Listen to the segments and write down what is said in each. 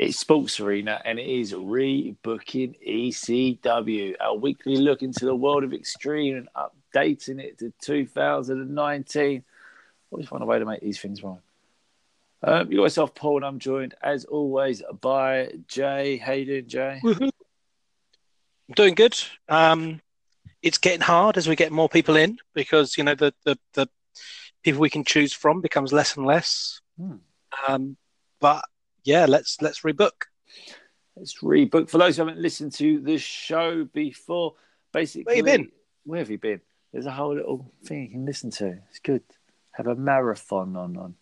It's Sports Arena and it is rebooking ECW, our weekly look into the world of extreme and updating it to 2019. Always find a way to make these things right. Um, you got myself, Paul, and I'm joined as always by Jay. How you doing, Jay? I'm doing good. Um, it's getting hard as we get more people in because you know the the, the people we can choose from becomes less and less. Hmm. Um, but yeah, let's let's rebook. Let's rebook. For those who haven't listened to the show before, basically, Where you been? Where have you been? There's a whole little thing you can listen to. It's good. Have a marathon on on.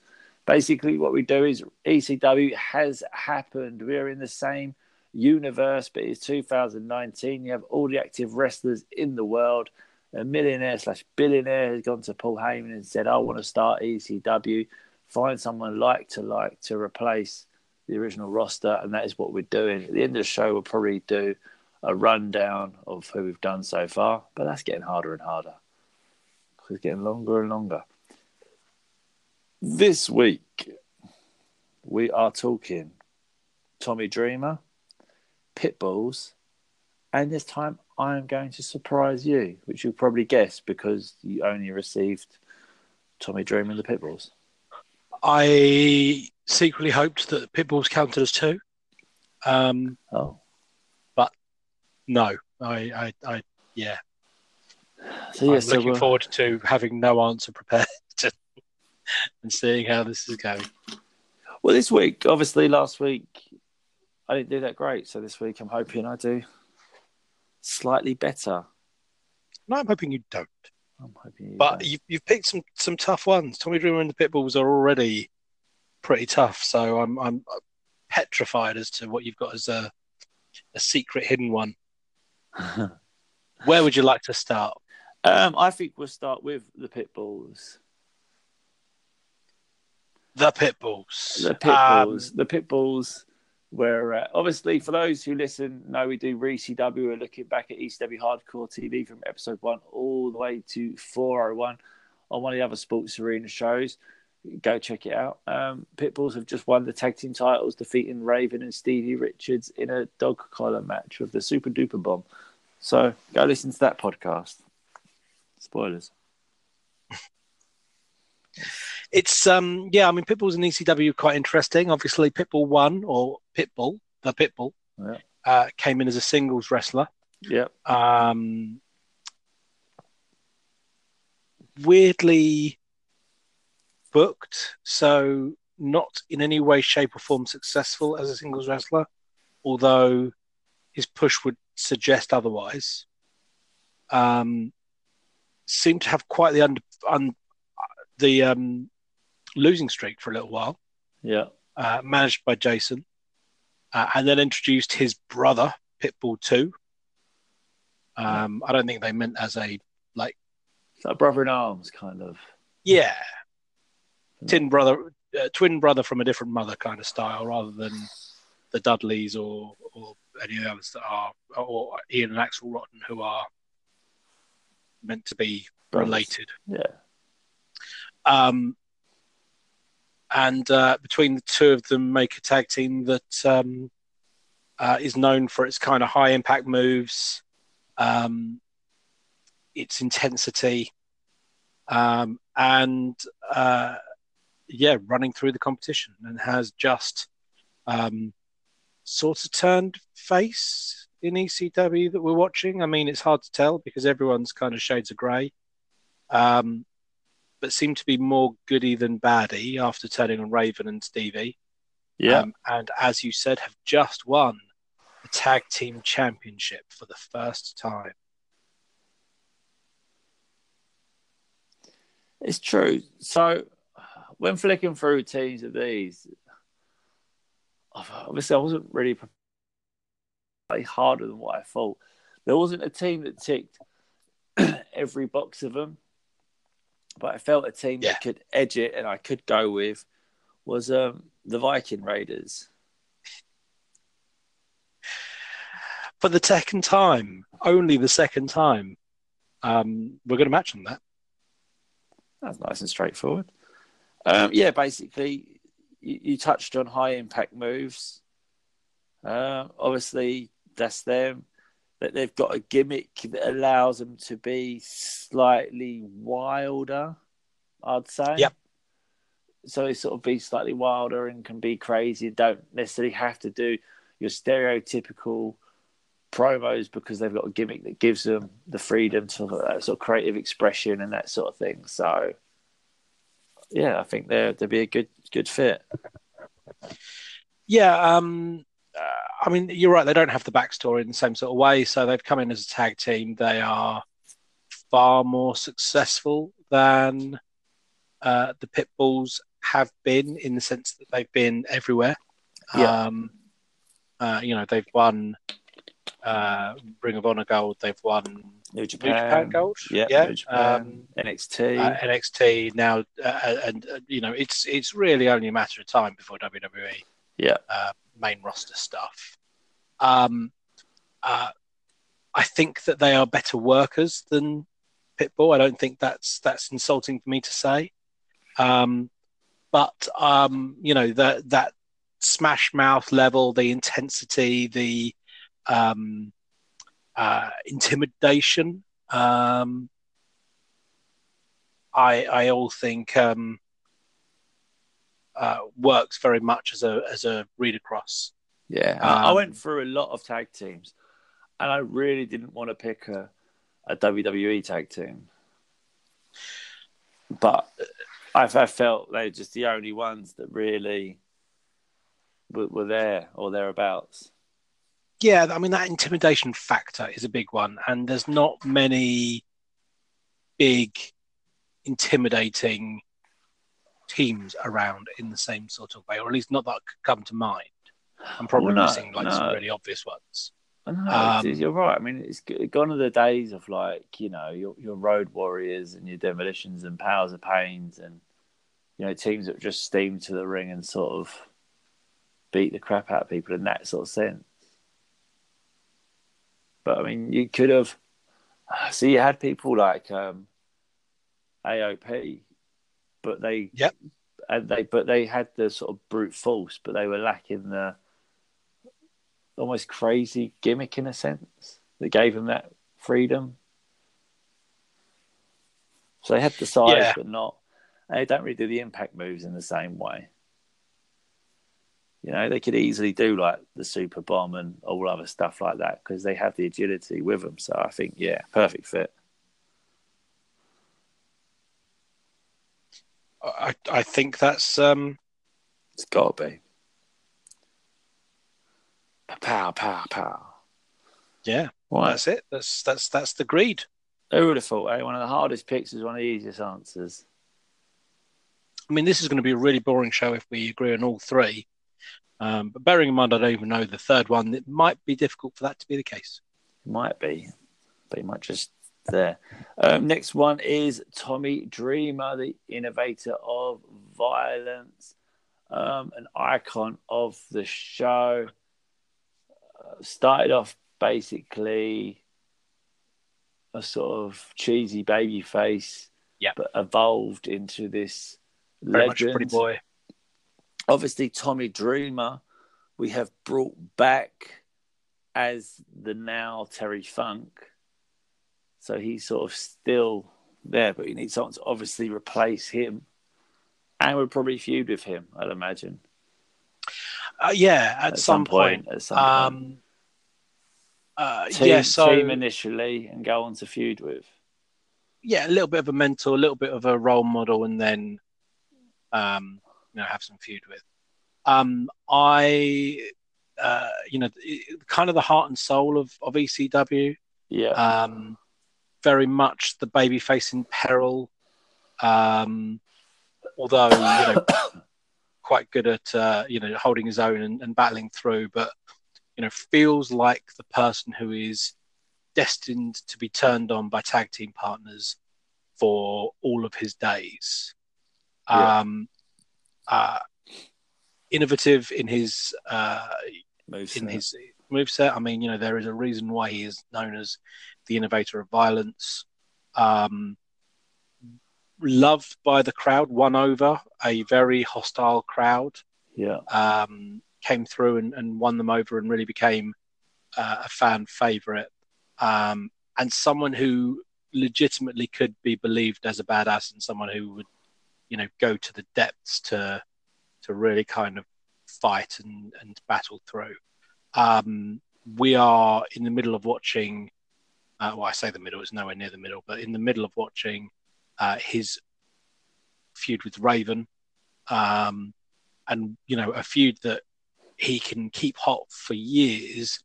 Basically, what we do is ECW has happened. We're in the same universe, but it's 2019. You have all the active wrestlers in the world. A millionaire slash billionaire has gone to Paul Heyman and said, "I want to start ECW. Find someone like to like to replace the original roster, and that is what we're doing. At the end of the show, we'll probably do a rundown of who we've done so far, but that's getting harder and harder. It's getting longer and longer. This week, we are talking Tommy Dreamer, Pitbulls, and this time I am going to surprise you, which you'll probably guess because you only received Tommy Dreamer and the Pitbulls. I secretly hoped that Pitbulls counted as two. Um, Oh, no, I, I, I yeah. so I'm yes, so looking we're- forward to having no answer prepared and seeing how this is going. Well, this week, obviously, last week I didn't do that great. So this week, I'm hoping I do slightly better. No, I'm hoping you don't. I'm hoping. You But don't. you've, you've picked some, some tough ones. Tommy Dreamer and the Pitbulls are already pretty tough, so I'm I'm petrified as to what you've got as a a secret hidden one. Where would you like to start? um, I think we'll start with the Pitbulls. The Pitbulls. The Um, Pitbulls. the Pitbulls. Where uh, obviously, for those who listen, know we do ECW. We're looking back at East ECW Hardcore TV from episode one all the way to 401 on one of the other Sports Arena shows. Go check it out. Um, Pitbulls have just won the tag team titles, defeating Raven and Stevie Richards in a dog collar match with the Super Duper Bomb. So go listen to that podcast. Spoilers. It's um yeah, I mean Pitbulls in ECW quite interesting. Obviously, Pitbull one or Pitbull, the Pitbull, Yeah. uh, came in as a singles wrestler. Yep. Um, weirdly booked, so not in any way, shape, or form successful as a singles wrestler, although his push would suggest otherwise. Um, seemed to have quite the under, un, the um, losing streak for a little while, Yeah. uh, managed by Jason, uh, and then introduced his brother Pitbull Two. Um, I don't think they meant as a It's like brother in arms, kind of. yeah, tin brother, uh, twin brother from a different mother kind of style, rather than the Dudleys or or any of the others that are, or Ian and Axel Rotten who are meant to be Brothers. related. Yeah. Um, and uh, between the two of them, make a tag team that um, uh, is known for its kind of high impact moves, um, its intensity, um, and uh, yeah, running through the competition, and has just um, sort of turned face in ECW that we're watching. I mean, it's hard to tell because everyone's kind of shades of grey. Um, but seem to be more goody than baddie after turning on Raven and Stevie. Yeah. Um, and as you said, have just won the tag team championship for the first time. It's true. So when flicking through teams of these, obviously I wasn't really prepared harder than what I thought. There wasn't a team that ticked every box of them, but I felt a team Yeah. that could edge it and I could go with was um, the Viking Raiders. For the second time, only the second time, um, we're going to match on that. That's nice and straightforward. Um, yeah, basically, you, you touched on high impact moves. Uh, obviously, that's them. That they've got a gimmick that allows them to be slightly wilder. I'd say. Yep. So they sort of be slightly wilder and can be crazy. Don't necessarily have to do your stereotypical promos because they've got a gimmick that gives them the freedom to uh, sort of creative expression and that sort of thing. So, yeah, I think they're they'd be a good good fit. Yeah, um, uh, I mean, you're right. They don't have the backstory in the same sort of way. So they've come in as a tag team. They are far more successful than uh, the Pitbulls have been in the sense that they've been everywhere. Yeah. Um, uh, you know, they've won uh, Ring of Honor Gold. They've won New New Japan, Japan Gold. yeah, yeah. New Japan, Um, NXT, uh, NXT now, uh, and uh, you know, it's it's really only a matter of time before WWE yeah, uh, main roster stuff. Um, uh, I think that they are better workers than Pitbull. I don't think that's that's insulting for me to say. Um, but um, you know that that smash mouth level, the intensity, the um, uh, intimidation. Um, I I all think um, uh, works very much as a as a read across. yeah. I- I Um, went through a lot of tag teams, and I really didn't want to pick a, a WWE tag team, but I, I felt they're just the only ones that really were, were there or thereabouts. Yeah, I mean that intimidation factor is a big one, and there's not many big, intimidating teams around in the same sort of way, or at least not that could come to mind. I'm probably Well, no, missing like some really obvious ones. Know, Um, you're right. I mean, it's gone are the days of like you know your your road warriors and your demolitions and powers of pains and you know teams that just steam to the ring and sort of beat the crap out of people in that sort of sense. But I mean, you could have. So you had people like um, AOP, but they Yep. and they but they had the sort of brute force, but they were lacking the almost crazy gimmick in a sense that gave them that freedom. So they had the size, Yeah. but not. They don't really do the impact moves in the same way. You know, they could easily do like the super bomb and all other stuff like that because they have the agility with them. So I think, yeah, perfect fit. I I think that's um, It's got to be. Pow, pow, pow. yeah, Right. that's it. That's that's that's the greed. Who would have thought, eh? One of the hardest picks is one of the easiest answers. I mean, this is going to be a really boring show if we agree on all three. Um, but bearing in mind, I don't even know the third one. It might be difficult for that to be the case. Might be, but he might just there. Um, next one is Tommy Dreamer, the innovator of violence, um, an icon of the show. Uh, started off basically a sort of cheesy baby face, Yeah. but evolved into this Very much legend. pretty boy. Obviously Tommy Dreamer we have brought back as the now Terry Funk. So he's sort of still there, but you need someone to obviously replace him. And we'd probably feud with him, I'd imagine. Uh, yeah, at, some, point. At some point. Um, uh, Team, yeah, so team initially and go on to feud with. yeah, a little bit of a mentor, a little bit of a role model, and then um, you know have some feud with. Um, I, uh, you know, kind of the heart and soul of of ECW. Yeah. Um, very much the babyface in peril. Um, although you know, quite good at uh, you know holding his own and, and battling through, but you know, feels like the person who is destined to be turned on by tag team partners for all of his days. Yeah. Um, uh, innovative in his uh, Moves in his moveset. I mean, you know, there is a reason why he is known as the innovator of violence. Um, loved by the crowd, won over a very hostile crowd. Yeah. Um, came through and, and won them over and really became uh, a fan favorite, um, and someone who legitimately could be believed as a badass and someone who would, you know, go to the depths to to really kind of fight and, and battle through. Um, we are in the middle of watching. Uh, well, I say the middle; it's nowhere near the middle, but in the middle of watching uh, his feud with Raven, um, and you know, a feud that he can keep hot for years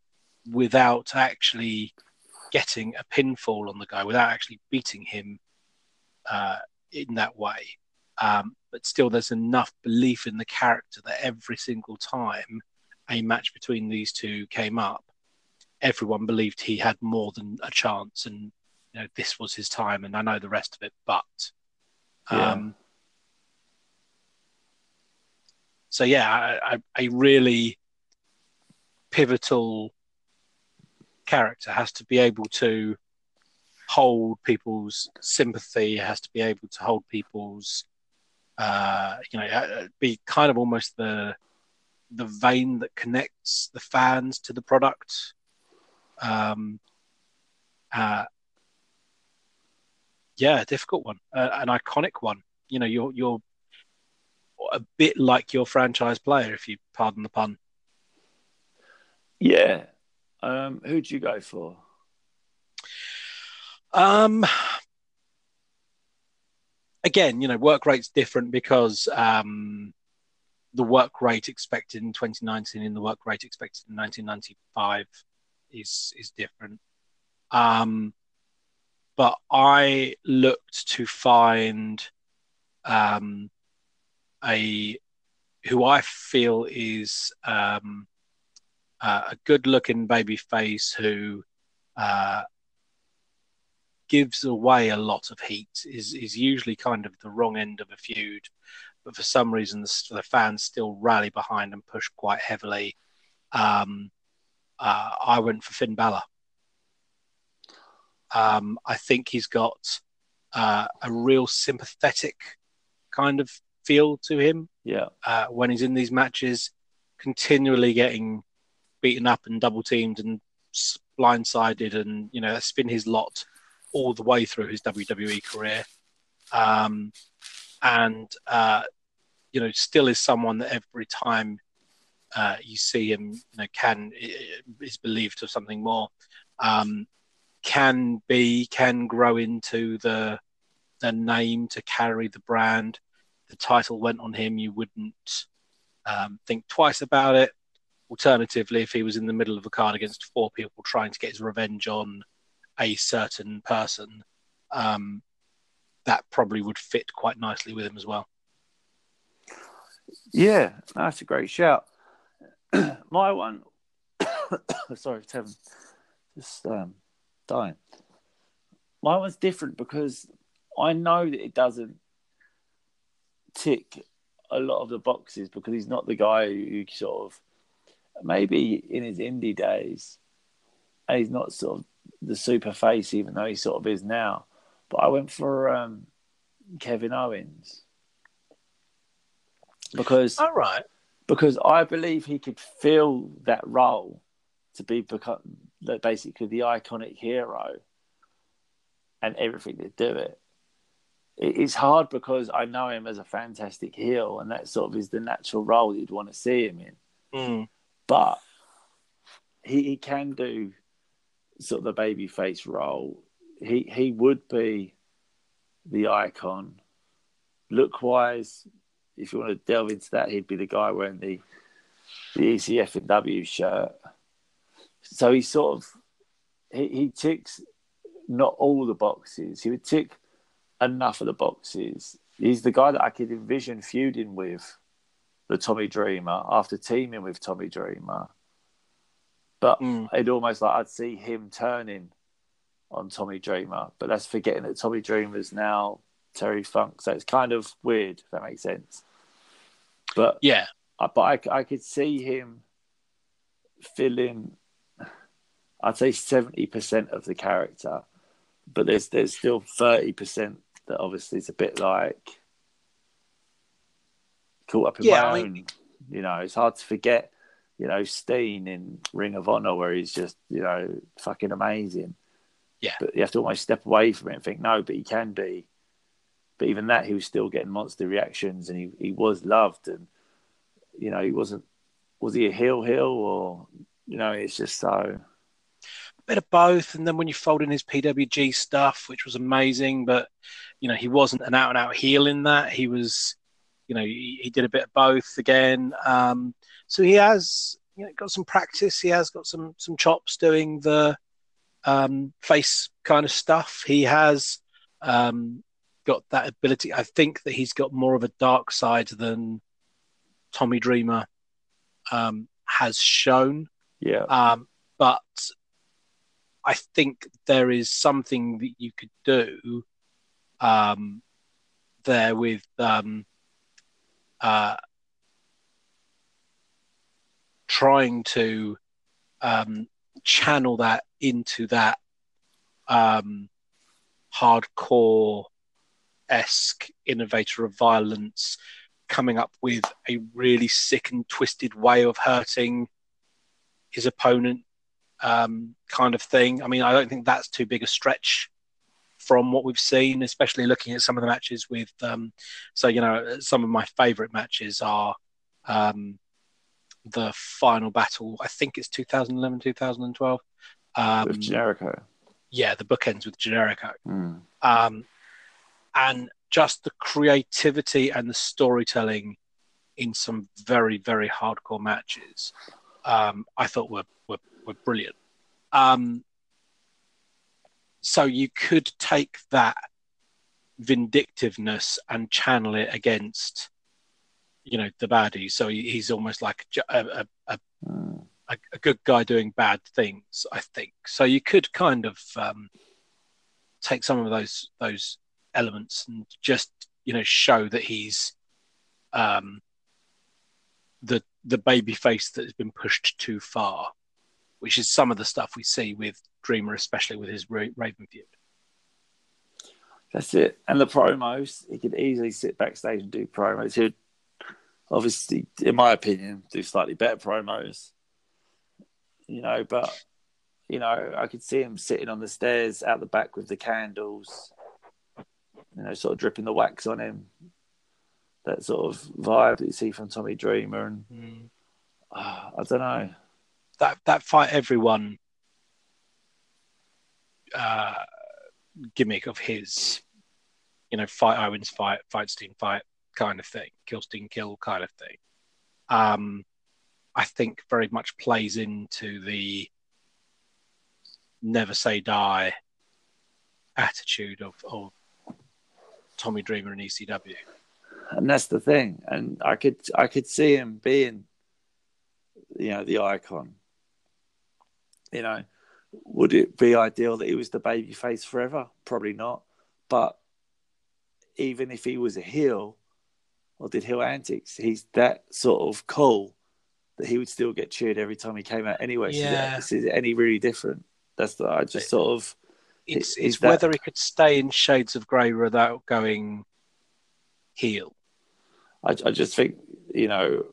without actually getting a pinfall on the guy, without actually beating him uh, in that way. Um, but still, there's enough belief in the character that every single time a match between these two came up, everyone believed he had more than a chance, and you know this was his time. And I know the rest of it, but um, so yeah, a, a really pivotal character has to be able to hold people's sympathy, has to be able to hold people's, uh, you know, uh, be kind of almost the the vein that connects the fans to the product. Um, uh, yeah, difficult one, uh, an iconic one. You know, you're you're a bit like your franchise player, if you pardon the pun. Yeah. Um, who'd you go for? Um, again, you know, work rate's different because um, the work rate expected in 2019 and the work rate expected in 1995 is is different. Um, but I looked to find um, a who I feel is um, uh, a good-looking baby face who uh, gives away a lot of heat. is is usually kind of the wrong end of a feud, but for some reason the, the fans still rally behind and push quite heavily. Um, uh, I went for Finn Balor. Um, I think he's got uh, a real sympathetic kind of feel to him. Yeah. Uh, when he's in these matches, continually getting beaten up and double teamed and blindsided, and you know that's been his lot all the way through his WWE career. Um, and uh, you know, still is someone that every time uh, you see him, you know, can is believed of something more. Um, can be can grow into the the name to carry the brand the title went on him, you wouldn't um, think twice about it. Alternatively, if he was in the middle of a card against four people trying to get his revenge on a certain person, um, that probably would fit quite nicely with him as well. Yeah, that's a great shout. My one, sorry, Tevin, just um, dying. My one's different because I know that it doesn't tick a lot of the boxes because he's not the guy who sort of maybe in his indie days, and he's not sort of the super face, even though he sort of is now. But I went for um, Kevin Owens because all right because I believe he could fill that role to be become basically the iconic hero and everything to do it it's hard because I know him as a fantastic heel, and that sort of is the natural role you'd want to see him in. Mm. But he, he can do sort of the baby face role. He he would be the icon. Look wise, if you want to delve into that, he'd be the guy wearing the the ECF and W shirt. So he sort of he, he ticks not all the boxes. He would tick enough of the boxes. He's the guy that I could envision feuding with the Tommy Dreamer after teaming with Tommy Dreamer. But mm. it'd almost like I'd see him turning on Tommy Dreamer. But that's forgetting that Tommy Dreamer is now Terry Funk. So it's kind of weird, if that makes sense. But yeah, but I, I could see him filling, I'd say 70% of the character. But there's there's still 30% that obviously is a bit like caught up in yeah, my I own. You know, it's hard to forget you know, Steen in Ring of Honor, where he's just, you know, fucking amazing. Yeah. But you have to almost step away from it and think, no, but he can be. But even that, he was still getting monster reactions, and he, he was loved, and you know, he wasn't. Was he a heel heel or you know? It's just so. bit of both, and then when you fold in his PWG stuff, which was amazing, but you know he wasn't an out and out heel in that. He was, you know, he, he did a bit of both again. Um, so he has, you know, got some practice. He has got some some chops doing the um, face kind of stuff. He has um, got that ability. I think that he's got more of a dark side than Tommy Dreamer um, has shown. Yeah. Um, but I think there is something that you could do um, there with um, uh, trying to um, channel that into that um, hardcore esque innovator of violence, coming up with a really sick and twisted way of hurting his opponent, um, kind of thing. I mean, I don't think that's too big a stretch from what we've seen, especially looking at some of the matches with. Um, so, you know, some of my favorite matches are um, the final battle. I think it's 2011, 2012. Um, with Generico. yeah, the bookends with Generico. Mm. Um, and just the creativity and the storytelling in some very, very hardcore matches, um, I thought were, were, were brilliant. Um, so you could take that vindictiveness and channel it against, you know, the baddie. So he's almost like a, a, a, a good guy doing bad things. I think so. You could kind of um, take some of those those elements and just you know show that he's um, the the baby face that has been pushed too far, which is some of the stuff we see with Dreamer, especially with his Raven feud. That's it. And the promos, he could easily sit backstage and do promos. He'd obviously, in my opinion, do slightly better promos. You know, but you know, I could see him sitting on the stairs out the back with the candles, you know, sort of dripping the wax on him. That sort of vibe that you see from Tommy Dreamer, and ah, I don't know. That that fight everyone uh, gimmick of his, you know, fight Owens fight, fight Steen fight kind of thing, kill Steen kill kind of thing. Um, I think very much plays into the never say die attitude of, of Tommy Dreamer and ECW. and that's the thing. And I could I could see him being, you know, the icon. You know, would it be ideal that he was the baby face forever? Probably not. But even if he was a heel or did heel antics, he's that sort of cool that he would still get cheered every time he came out anyway. So Yeah. is, it any really different? That's the I just sort of It's, Is it's that- whether he could stay in Shades of Grey without going heel. I, I just think you know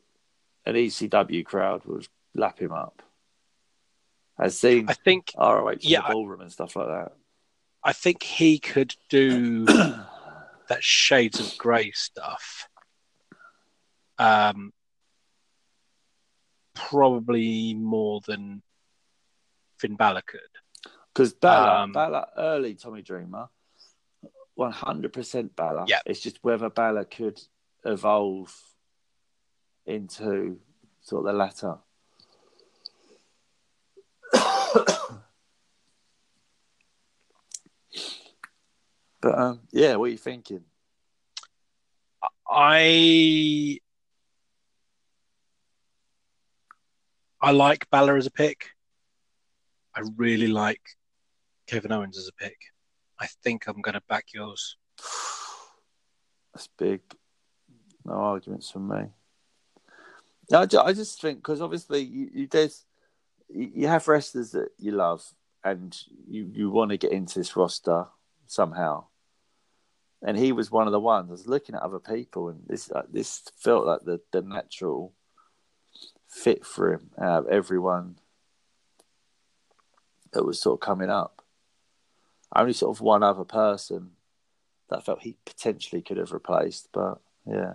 an ECW crowd would lap him up. As seen I think ROH in Yeah, the ballroom and stuff like that. I think he could do that Shades of Grey stuff. Um, probably more than Finn Balor could. Because Balor, Um, Bella, early Tommy Dreamer, one hundred percent Balor. Yeah. It's just whether Balor could evolve into sort of the latter. but um, yeah, what are you thinking? I I like Balor as a pick. I really like Kevin Owens as a pick. I think I'm going to back yours. That's big. No arguments from me. I ju- I just think because obviously you, you there's you have wrestlers that you love and you, you want to get into this roster somehow. And he was one of the ones. I was looking at other people, and this uh, this felt like the, the natural fit for him out of everyone that was sort of coming up. Only sort of one other person that I felt he potentially could have replaced, but yeah.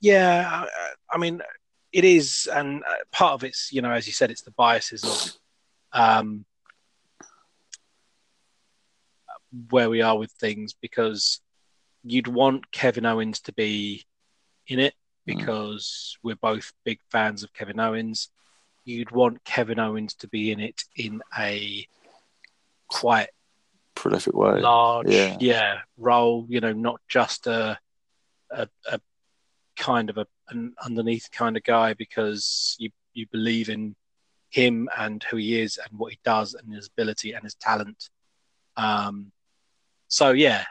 Yeah, I, I mean, it is, and uh, part of it's, you know, as you said, it's the biases of um, where we are with things because you'd want Kevin Owens to be in it hmm. because mm. we're both big fans of Kevin Owens. You'd want Kevin Owens to be in it in a quite prolific way, large, yeah, yeah role. You know, not just a a, a kind of a, an underneath kind of guy because you you believe in him and who he is and what he does and his ability and his talent. Um, so yeah,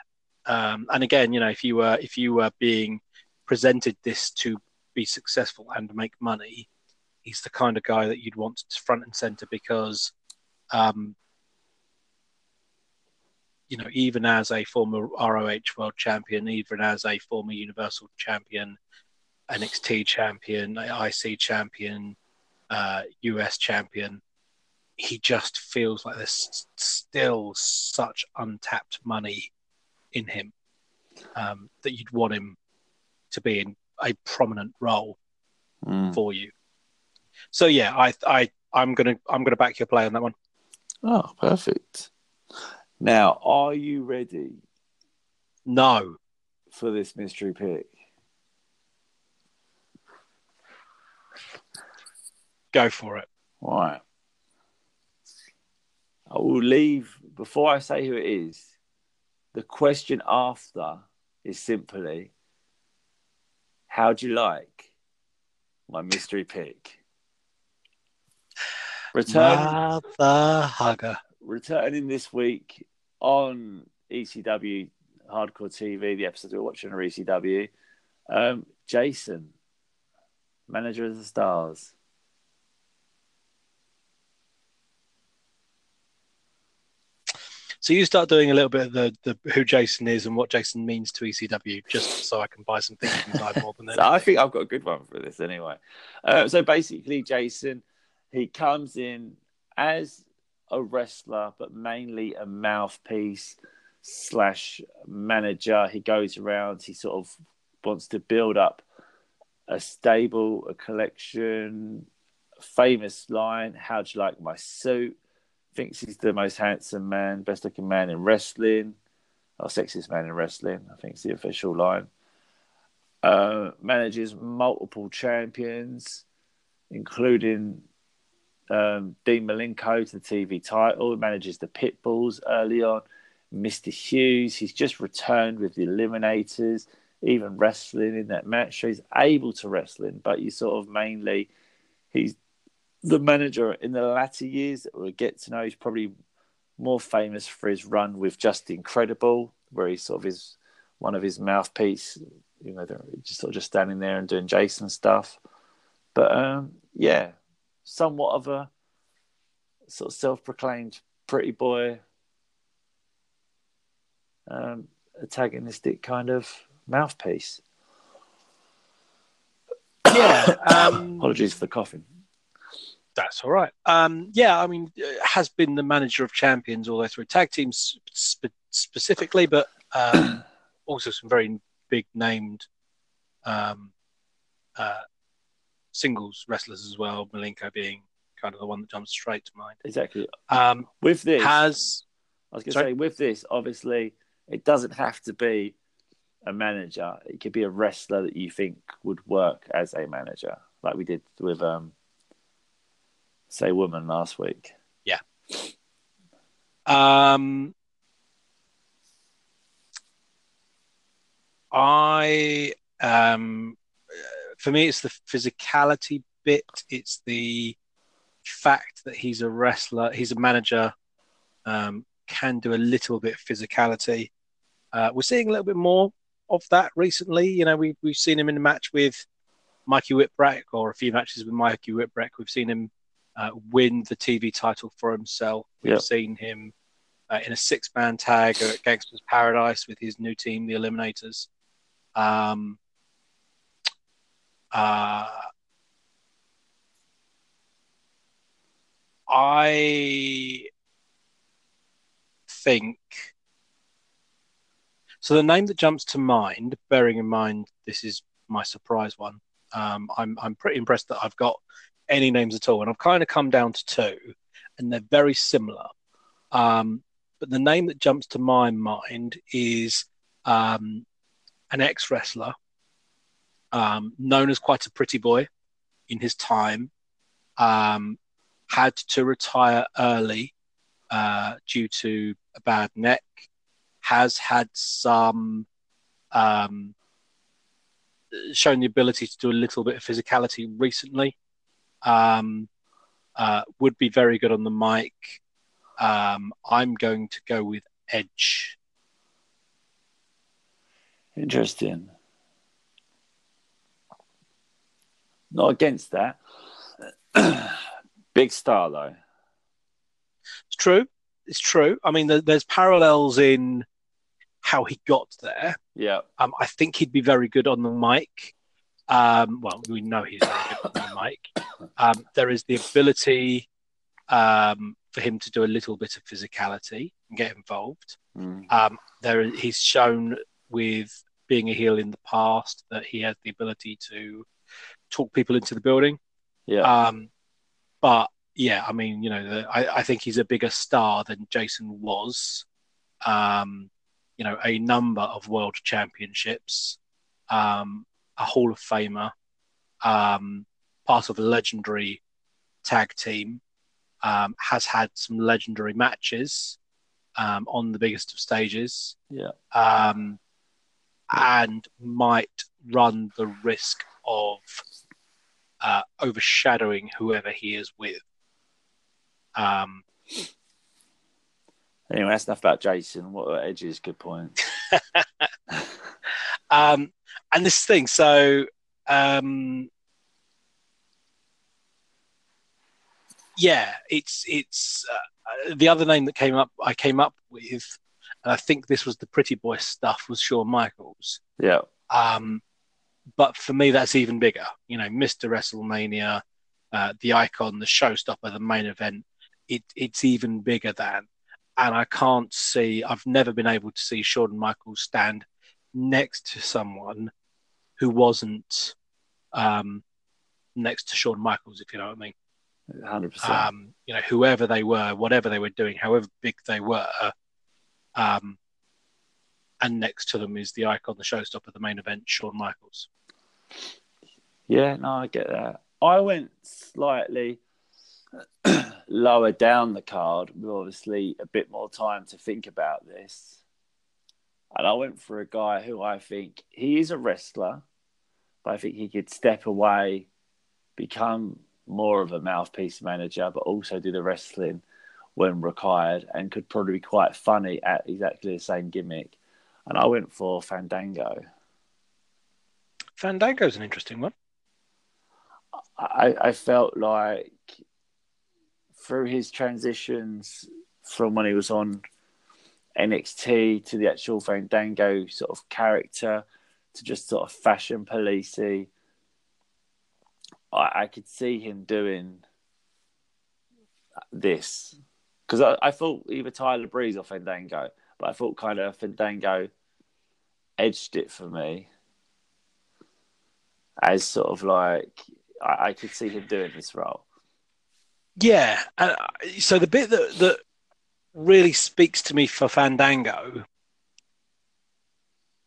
um, and again, you know, if you were if you were being presented this to be successful and make money, he's the kind of guy that you'd want front and center because, um, you know, even as a former ROH World Champion, even as a former Universal Champion, NXT Champion, IC Champion, uh, US Champion, he just feels like there's still such untapped money in him um, that you'd want him to be in a prominent role mm. for you. So yeah, I I I'm gonna I'm gonna back your play on that one. Oh, perfect. Now, are you ready? No. For this mystery pick. Go for it. All right. I will leave before I say who it is. The question after is simply, how do you like my mystery pick? Return the hugger. Returning this week on ECW Hardcore TV, the episode we're watching on ECW. Um, Jason, manager of the Stars. So you start doing a little bit of the, the who Jason is and what Jason means to ECW, just so I can buy some things thinking time more than so I think I've got a good one for this anyway. Uh, so basically, Jason, he comes in as a wrestler, but mainly a mouthpiece slash manager. He goes around. He sort of wants to build up a stable, a collection, famous line. How'd you like my suit? Thinks he's the most handsome man, best looking man in wrestling, or sexiest man in wrestling. I think it's the official line. Uh, manages multiple champions, including um, Dean Malenko to the TV title. Manages the Pitbulls early on. Mr. Hughes, he's just returned with the Eliminators, even wrestling in that match. So he's able to wrestling, but you sort of mainly he's the manager in the latter years that we'll get to know. He's probably more famous for his run with Justin Credible, where he sort of is one of his mouthpiece. You know, just sort of just standing there and doing Jason stuff. But um, yeah, somewhat of a sort of self-proclaimed pretty boy, um, antagonistic kind of mouthpiece. Yeah. Um, Apologies for the coughing. That's all right. Um, yeah, I mean, has been the manager of champions all the way through tag teams spe- specifically, but um, also some very big named um, uh, singles wrestlers as well. Malenko being kind of the one that jumps straight to mind. Exactly. Um, with this, has I was going to say with this, obviously, it doesn't have to be a manager. It could be a wrestler that you think would work as a manager, like we did with um, say woman last week. Yeah. Um, I um, for me, it's the physicality bit. It's the fact that he's a wrestler, he's a manager, um, can do a little bit of physicality. Uh, we're seeing a little bit more of that recently. You know, we we've seen him in a match with Mikey Whipwreck or a few matches with Mikey Whipwreck. We've seen him uh, win the TV title for himself. We've yep. seen him uh, in a six man tag at Gangstas Paradise with his new team, the Eliminators. Um, Uh, I think so. The name that jumps to mind, bearing in mind this is my surprise one, um, I'm I'm pretty impressed that I've got any names at all, and I've kind of come down to two, and they're very similar. Um, but the name that jumps to my mind is um, an ex wrestler um, known as quite a pretty boy in his time, um, had to retire early uh, due to a bad neck, has had some um, shown the ability to do a little bit of physicality recently. Um, uh, would be very good on the mic. Um, I'm going to go with Edge. Interesting. Not against that. Big star though. It's true. It's true. I mean, there's parallels in how he got there. Yeah. Um, I think he'd be very good on the mic. Um, well, we know he's very good on the mic. Um, there is the ability um, for him to do a little bit of physicality and get involved. Mm. Um, there, he's shown with being a heel in the past that he has the ability to talk people into the building. Yeah. Um, but yeah, I mean, you know, the, I, I, think he's a bigger star than Jason was. Um, you know, a number of world championships, um, a Hall of Famer, um, part of a legendary tag team, um, has had some legendary matches um, on the biggest of stages. Yeah. Um, and might run the risk of uh, overshadowing whoever he is with. Um, anyway, that's enough about Jason. What are Edge's good point? um, and this thing, so um, yeah, it's it's uh, the other name that came up. I came up with, and I think this was the Pretty Boy stuff. Was Shawn Michaels. Yeah. Um, but for me, that's even bigger. You know, Mr. WrestleMania, uh, the icon, the showstopper, the main event. It, it's even bigger than. And I can't see. I've never been able to see Shawn Michaels stand next to someone who wasn't um, next to Shawn Michaels, if you know what I mean. Hundred percent. Um, you know, whoever they were, whatever they were doing, however big they were, um, and next to them is the icon, the showstopper, the main event, Shawn Michaels. Yeah, no, I get that. I went slightly lower down the card with obviously a bit more time to think about this. And I went for a guy who I think he is a wrestler, but I think he could step away, become more of a mouthpiece manager, but also do the wrestling when required and could probably be quite funny at exactly the same gimmick. And I went for Fandango. Fandango's an interesting one. I, I felt like through his transitions from when he was on NXT to the actual Fandango sort of character to just sort of fashion policey, I, I could see him doing this because I, I thought either Tyler Breeze or Fandango, but I thought kind of Fandango edged it for me as sort of like I, I could see him doing this role. Yeah, uh, so the bit that that really speaks to me for Fandango,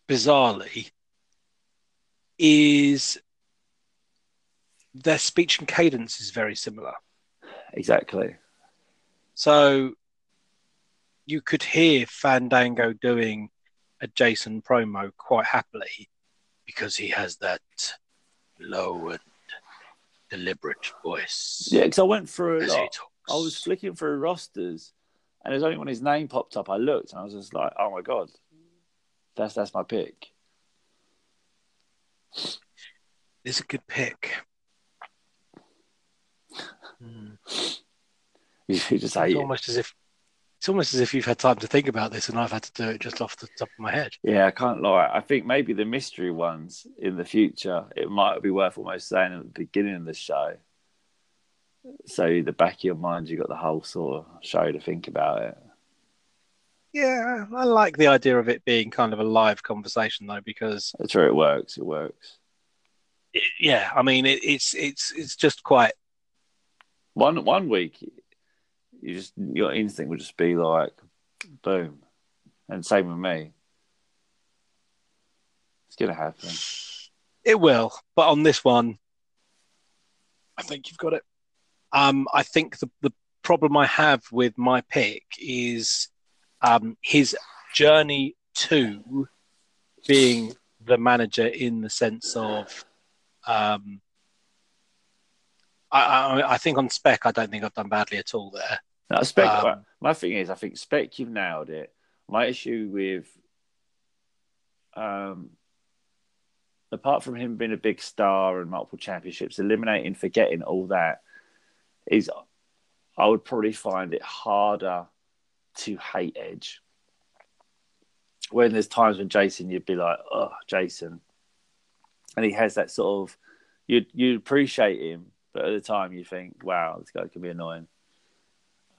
bizarrely, is their speech and cadence is very similar. Exactly. So you could hear Fandango doing a Jason promo quite happily because he has that low and deliberate voice. Yeah, because I went through lot. I was flicking through rosters, and there's only when his name popped up, I looked, and I was just like, "Oh my god, that's that's my pick." It's a good pick. Hmm. You just hate it's it. almost as if It's almost as if you've had time to think about this, and I've had to do it just off the top of my head. Yeah, I can't lie. I think maybe the mystery ones in the future, it might be worth almost saying at the beginning of the show. So the back of your mind, you got the whole sort of show to think about it. Yeah, I like the idea of it being kind of a live conversation though, because That's where it works. It works. it, yeah, I mean, it, it's it's it's just quite One one week, you just your instinct would just be like, boom, and same with me. It's gonna happen. It will, but on this one, I think you've got it. Um, I think the the problem I have with my pick is um, his journey to being the manager in the sense of, um, I, I, I think on spec, I don't think I've done badly at all there. Spec. Um, my thing is, I think spec. You've nailed it. My issue with, um, apart from him being a big star and multiple championships, eliminating, forgetting all that, is I would probably find it harder to hate Edge. When there's times when Jason, you'd be like, "Oh, Jason," and he has that sort of, you you appreciate him, but at the time you think, "Wow, this guy can be annoying."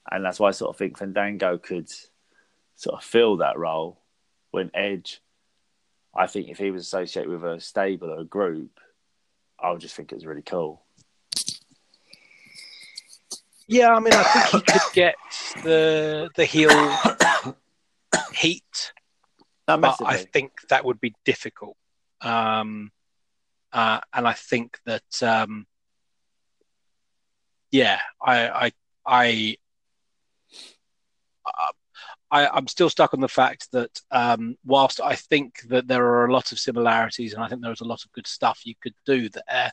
and that's why I sort of think Fandango could sort of fill that role when Edge. I think if he was associated with a stable or a group, I would just think it was really cool. Yeah, I mean, I think he could get the the heel heat, Not but I think that would be difficult. Um, uh, and I think that, um, yeah, I, I, I, uh, I, I'm still stuck on the fact that um, whilst I think that there are a lot of similarities and I think there's a lot of good stuff you could do there,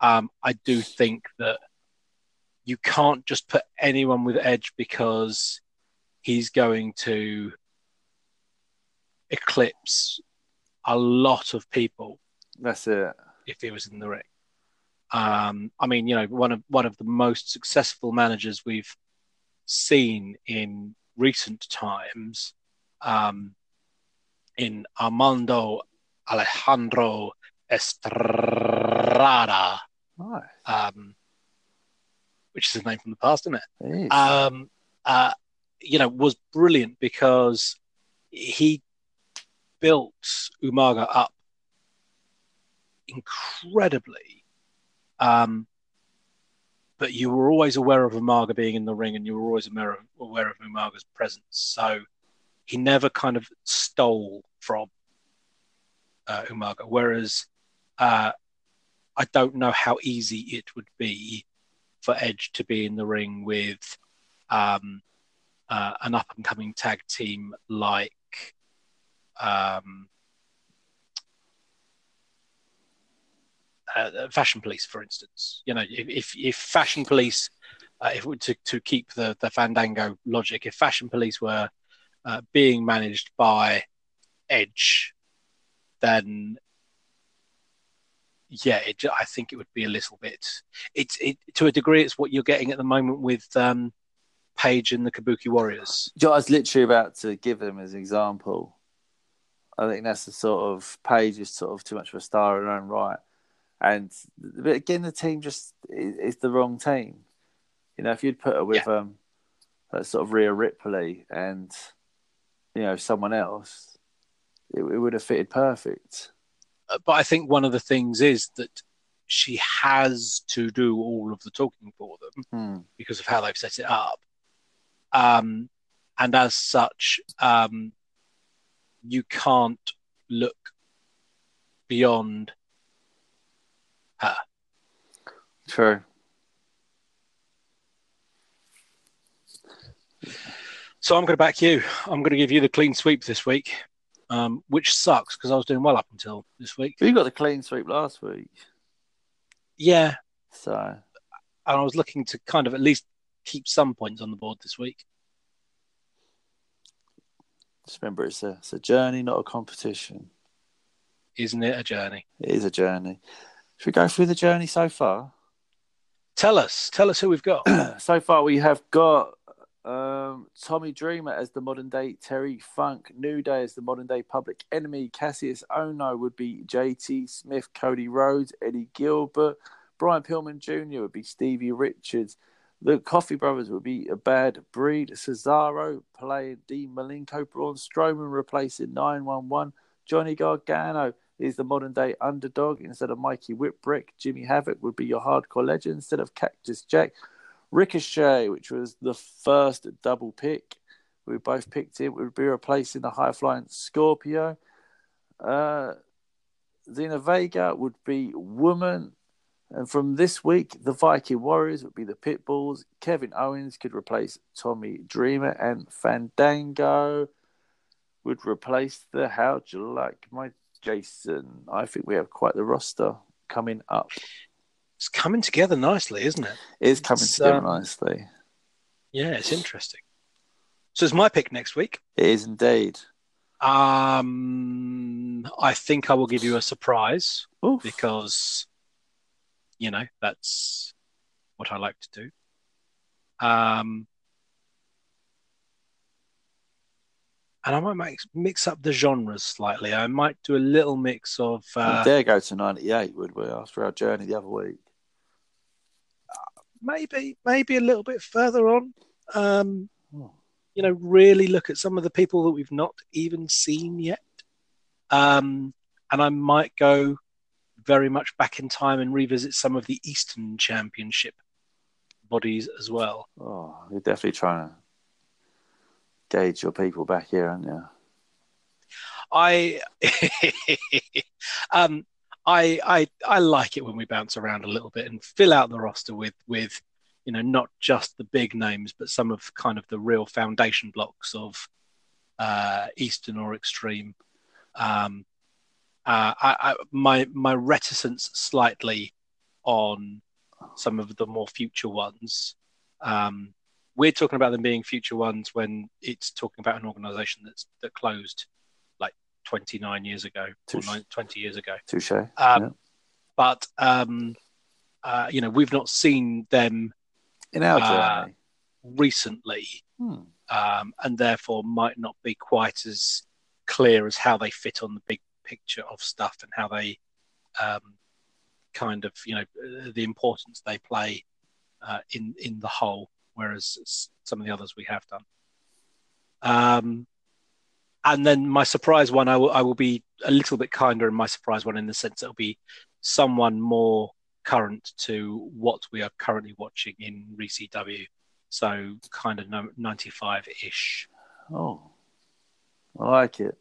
um, I do think that you can't just put anyone with Edge because he's going to eclipse a lot of people That's it. if he was in the ring. Um, I mean, you know, one of one of the most successful managers we've seen in recent times, um, in Armando Alejandro Estrada, Nice. um, which is his name from the past, isn't it? Um, uh, you know, was brilliant because he built Umaga up incredibly. Um, but you were always aware of Umaga being in the ring, and you were always aware of, aware of Umaga's presence. So he never kind of stole from uh, Umaga. Whereas uh, I don't know how easy it would be for Edge to be in the ring with um, uh, an up and coming tag team like um, uh, Fashion Police, for instance. You know, if if, if Fashion Police, uh, if to to keep the the Fandango logic, if Fashion Police were uh, being managed by Edge, then yeah, it, I think it would be a little bit. It's it to a degree. It's what you're getting at the moment with um, Paige and the Kabuki Warriors. You know, I was literally about to give them as an example. I think that's the sort of Paige is sort of too much of a star in her own right. And but again, the team just is, the wrong team. You know, if you'd put her with um, that sort of Rhea Ripley and you know someone else, it, it would have fitted perfect. But I think one of the things is that she has to do all of the talking for them Hmm. because of how they've set it up. Um, and as such, um, you can't look beyond her. True. So I'm going to back you. I'm going to give you the clean sweep this week, um, which sucks because I was doing well up until this week. We got the clean sweep last week, Yeah, so and I was looking to kind of at least keep some points on the board this week. just remember it's a it's a journey, not a competition. Isn't it a journey? It is a journey. Should we go through the journey so far? Tell us, tell us who we've got. so far we have got Um, Tommy Dreamer as the modern day Terry Funk. New Day as the modern day Public Enemy. Kassius Ohno would be JT Smith. Cody Rhodes. Eddie Gilbert. Brian Pillman Jr. would be Stevie Richards. The Coffey Brothers would be a bad breed. Cesaro playing Dean Malenko. Braun Strowman replacing 911. Johnny Gargano is the modern day underdog instead of Mikey Whipwreck. Jimmy Havoc would be your hardcore legend instead of Cactus Jack. Ricochet, which was the first double pick, we both picked him, would be replacing the high flying Scorpio. Uh, Zelina Vega would be Woman. And from this week, the Viking Warriors would be the Pitbulls. Kevin Owens could replace Tommy Dreamer, and Fandango would replace the How'd You Like My Jason? I think we have quite the roster coming up. It's coming together nicely, isn't it? It is coming It's, together um, nicely. Yeah, it's interesting. So it's my pick next week. It is indeed. Um, I think I will give you a surprise Oof. because, you know, that's what I like to do. Um, and I might mix, mix up the genres slightly. I might do a little mix of. Uh, dare go to 98, would we, after our journey the other week? Maybe maybe a little bit further on um Oh. you know really look at some of the people that we've not even seen yet um and i might go very much back in time and revisit some of the eastern championship bodies as well Oh, you're definitely trying to gauge your people back here, aren't you? i um I, I I like it when we bounce around a little bit and fill out the roster with with you know not just the big names but some of kind of the real foundation blocks of uh, Eastern or Extreme. Um, uh, I, I, my my reticence slightly on some of the more future ones. Um, we're talking about them being future ones when it's talking about an organisation that's that closed 29 years ago or Touche. nine- 20 years ago. Touche. Um, yeah. But um, uh, you know, we've not seen them In our uh, journey. recently, Hmm. um, and therefore might not be quite as clear as how they fit on the big picture of stuff and how they um, kind of you know uh, the importance they play uh, in in the whole, whereas some of the others we have done. And then my surprise one, I will I will be a little bit kinder in my surprise one in the sense it'll be someone more current to what we are currently watching in ReCW. So kind of 95 ish. Oh, I like it.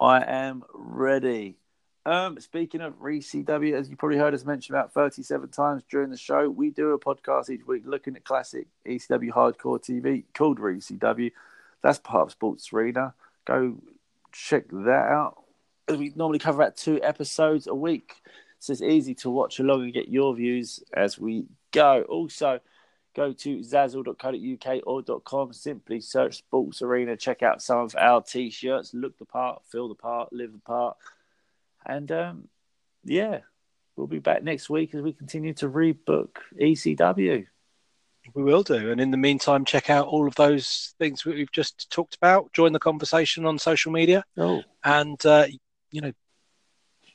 I am ready. Um, speaking of ReCW, as you probably heard us mention about 37 times during the show, we do a podcast each week looking at classic ECW hardcore TV called ReCW. That's part of Sports Arena. Go check that out. We normally cover about two episodes a week, so it's easy to watch along and get your views as we go. Also, go to zazzle.co.uk or .com. Simply search Sports Arena. Check out some of our t-shirts. Look the part, feel the part, live the part. And um, yeah, we'll be back next week as we continue to rebook ECW. We will do. And in the meantime, check out all of those things we've just talked about. Join the conversation on social media. Oh, And, uh, you know,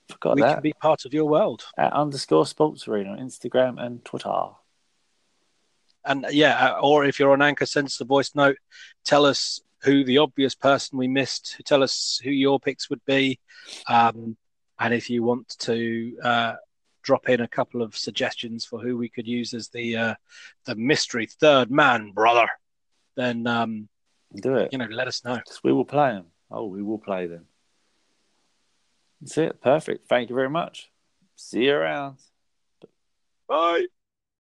forgot we that. can be part of your world. At underscore Sports Arena on Instagram and Twitter. And yeah, uh, or if you're on Anchor, send us a voice note. Tell us who the obvious person we missed. Tell us who your picks would be. Um, and if you want to uh, drop in a couple of suggestions for who we could use as the uh, the mystery third man, brother, then um, Do it. you know, let us know. We will play them. Oh, we will play them. That's it. Perfect. Thank you very much. See you around. Bye.